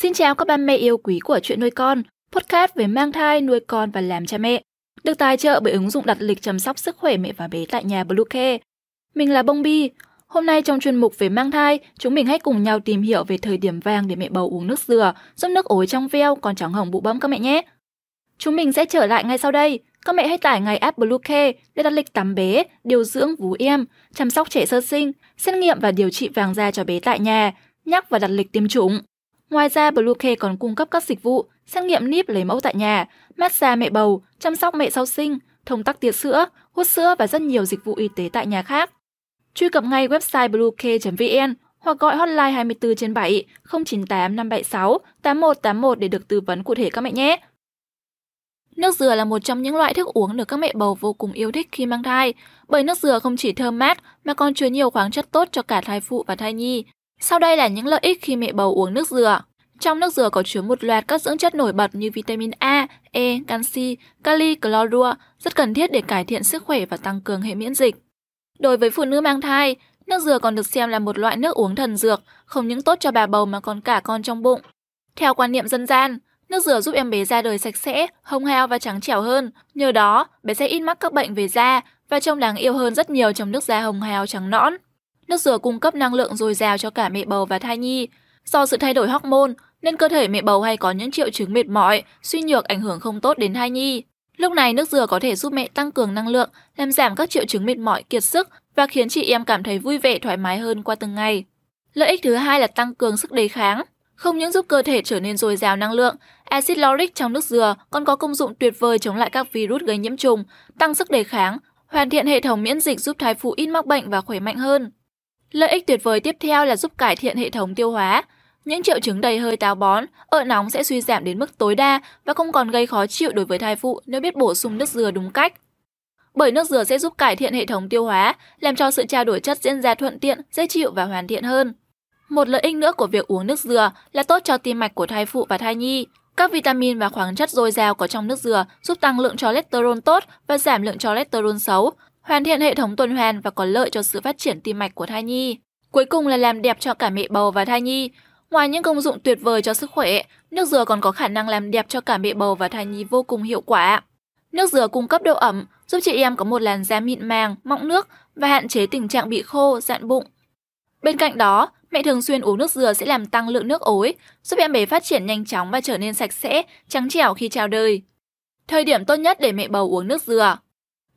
Xin chào các ba mẹ yêu quý của chuyện nuôi con, podcast về mang thai, nuôi con và làm cha mẹ. Được tài trợ bởi ứng dụng đặt lịch chăm sóc sức khỏe mẹ và bé tại nhà Bluecare. Mình là Bông Bi. Hôm nay trong chuyên mục về mang thai, chúng mình hãy cùng nhau tìm hiểu về thời điểm vàng để mẹ bầu uống nước dừa, giúp nước ối trong veo còn trắng hồng bụ bấm các mẹ nhé. Chúng mình sẽ trở lại ngay sau đây. Các mẹ hãy tải ngay app Bluecare để đặt lịch tắm bé, điều dưỡng vú em, chăm sóc trẻ sơ sinh, xét nghiệm và điều trị vàng da cho bé tại nhà, nhắc và đặt lịch tiêm chủng. Ngoài ra, Bluecare còn cung cấp các dịch vụ xét nghiệm níp lấy mẫu tại nhà, massage mẹ bầu, chăm sóc mẹ sau sinh, thông tắc tiệt sữa, hút sữa và rất nhiều dịch vụ y tế tại nhà khác. Truy cập ngay website bluecare.vn hoặc gọi hotline 24 trên 7 098 576 8181 để được tư vấn cụ thể các mẹ nhé. Nước dừa là một trong những loại thức uống được các mẹ bầu vô cùng yêu thích khi mang thai, bởi nước dừa không chỉ thơm mát mà còn chứa nhiều khoáng chất tốt cho cả thai phụ và thai nhi. Sau đây là những lợi ích khi mẹ bầu uống nước dừa. Trong nước dừa có chứa một loạt các dưỡng chất nổi bật như vitamin A, E, canxi, kali, clorua, rất cần thiết để cải thiện sức khỏe và tăng cường hệ miễn dịch. Đối với phụ nữ mang thai, nước dừa còn được xem là một loại nước uống thần dược, không những tốt cho bà bầu mà còn cả con trong bụng. Theo quan niệm dân gian, nước dừa giúp em bé ra đời sạch sẽ, hồng hào và trắng trẻo hơn. Nhờ đó, bé sẽ ít mắc các bệnh về da và trông đáng yêu hơn rất nhiều trong nước da hồng hào trắng nõn. Nước dừa cung cấp năng lượng dồi dào cho cả mẹ bầu và thai nhi. Do sự thay đổi hormone, nên cơ thể mẹ bầu hay có những triệu chứng mệt mỏi, suy nhược ảnh hưởng không tốt đến thai nhi. Lúc này nước dừa có thể giúp mẹ tăng cường năng lượng, làm giảm các triệu chứng mệt mỏi, kiệt sức và khiến chị em cảm thấy vui vẻ thoải mái hơn qua từng ngày. Lợi ích thứ hai là tăng cường sức đề kháng. Không những giúp cơ thể trở nên dồi dào năng lượng, axit lauric trong nước dừa còn có công dụng tuyệt vời chống lại các virus gây nhiễm trùng, tăng sức đề kháng, hoàn thiện hệ thống miễn dịch giúp thai phụ ít mắc bệnh và khỏe mạnh hơn. Lợi ích tuyệt vời tiếp theo là giúp cải thiện hệ thống tiêu hóa. Những triệu chứng đầy hơi táo bón, ợ nóng sẽ suy giảm đến mức tối đa và không còn gây khó chịu đối với thai phụ nếu biết bổ sung nước dừa đúng cách. Bởi nước dừa sẽ giúp cải thiện hệ thống tiêu hóa, làm cho sự trao đổi chất diễn ra thuận tiện, dễ chịu và hoàn thiện hơn. Một lợi ích nữa của việc uống nước dừa là tốt cho tim mạch của thai phụ và thai nhi. Các vitamin và khoáng chất dồi dào có trong nước dừa giúp tăng lượng cholesterol tốt và giảm lượng cholesterol xấu, hoàn thiện hệ thống tuần hoàn và có lợi cho sự phát triển tim mạch của thai nhi. Cuối cùng là làm đẹp cho cả mẹ bầu và thai nhi. Ngoài những công dụng tuyệt vời cho sức khỏe, nước dừa còn có khả năng làm đẹp cho cả mẹ bầu và thai nhi vô cùng hiệu quả. Nước dừa cung cấp độ ẩm, giúp chị em có một làn da mịn màng, mọng nước và hạn chế tình trạng bị khô, dạn bụng. Bên cạnh đó, mẹ thường xuyên uống nước dừa sẽ làm tăng lượng nước ối, giúp em bé phát triển nhanh chóng và trở nên sạch sẽ, trắng trẻo khi chào đời. Thời điểm tốt nhất để mẹ bầu uống nước dừa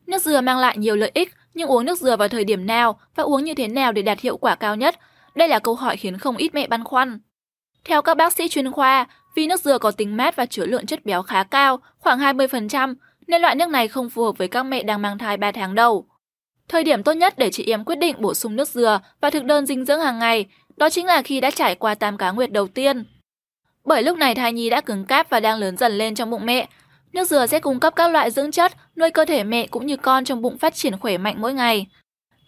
Nước dừa mang lại nhiều lợi ích, nhưng uống nước dừa vào thời điểm nào và uống như thế nào để đạt hiệu quả cao nhất? Đây là câu hỏi khiến không ít mẹ băn khoăn. Theo các bác sĩ chuyên khoa, vì nước dừa có tính mát và chứa lượng chất béo khá cao, khoảng 20%, nên loại nước này không phù hợp với các mẹ đang mang thai 3 tháng đầu. Thời điểm tốt nhất để chị em quyết định bổ sung nước dừa và thực đơn dinh dưỡng hàng ngày, đó chính là khi đã trải qua tam cá nguyệt đầu tiên. Bởi lúc này thai nhi đã cứng cáp và đang lớn dần lên trong bụng mẹ, Nước dừa sẽ cung cấp các loại dưỡng chất nuôi cơ thể mẹ cũng như con trong bụng phát triển khỏe mạnh mỗi ngày.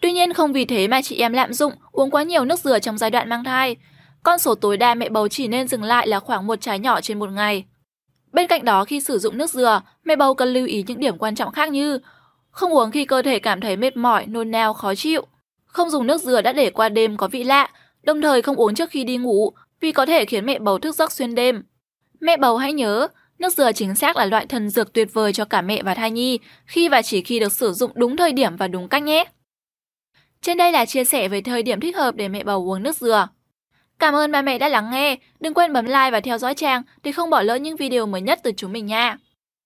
Tuy nhiên không vì thế mà chị em lạm dụng uống quá nhiều nước dừa trong giai đoạn mang thai. Con số tối đa mẹ bầu chỉ nên dừng lại là khoảng một trái nhỏ trên một ngày. Bên cạnh đó khi sử dụng nước dừa, mẹ bầu cần lưu ý những điểm quan trọng khác như không uống khi cơ thể cảm thấy mệt mỏi, nôn nao, khó chịu. Không dùng nước dừa đã để qua đêm có vị lạ, đồng thời không uống trước khi đi ngủ vì có thể khiến mẹ bầu thức giấc xuyên đêm. Mẹ bầu hãy nhớ, Nước dừa chính xác là loại thần dược tuyệt vời cho cả mẹ và thai nhi, khi và chỉ khi được sử dụng đúng thời điểm và đúng cách nhé. Trên đây là chia sẻ về thời điểm thích hợp để mẹ bầu uống nước dừa. Cảm ơn ba mẹ đã lắng nghe, đừng quên bấm like và theo dõi trang để không bỏ lỡ những video mới nhất từ chúng mình nha.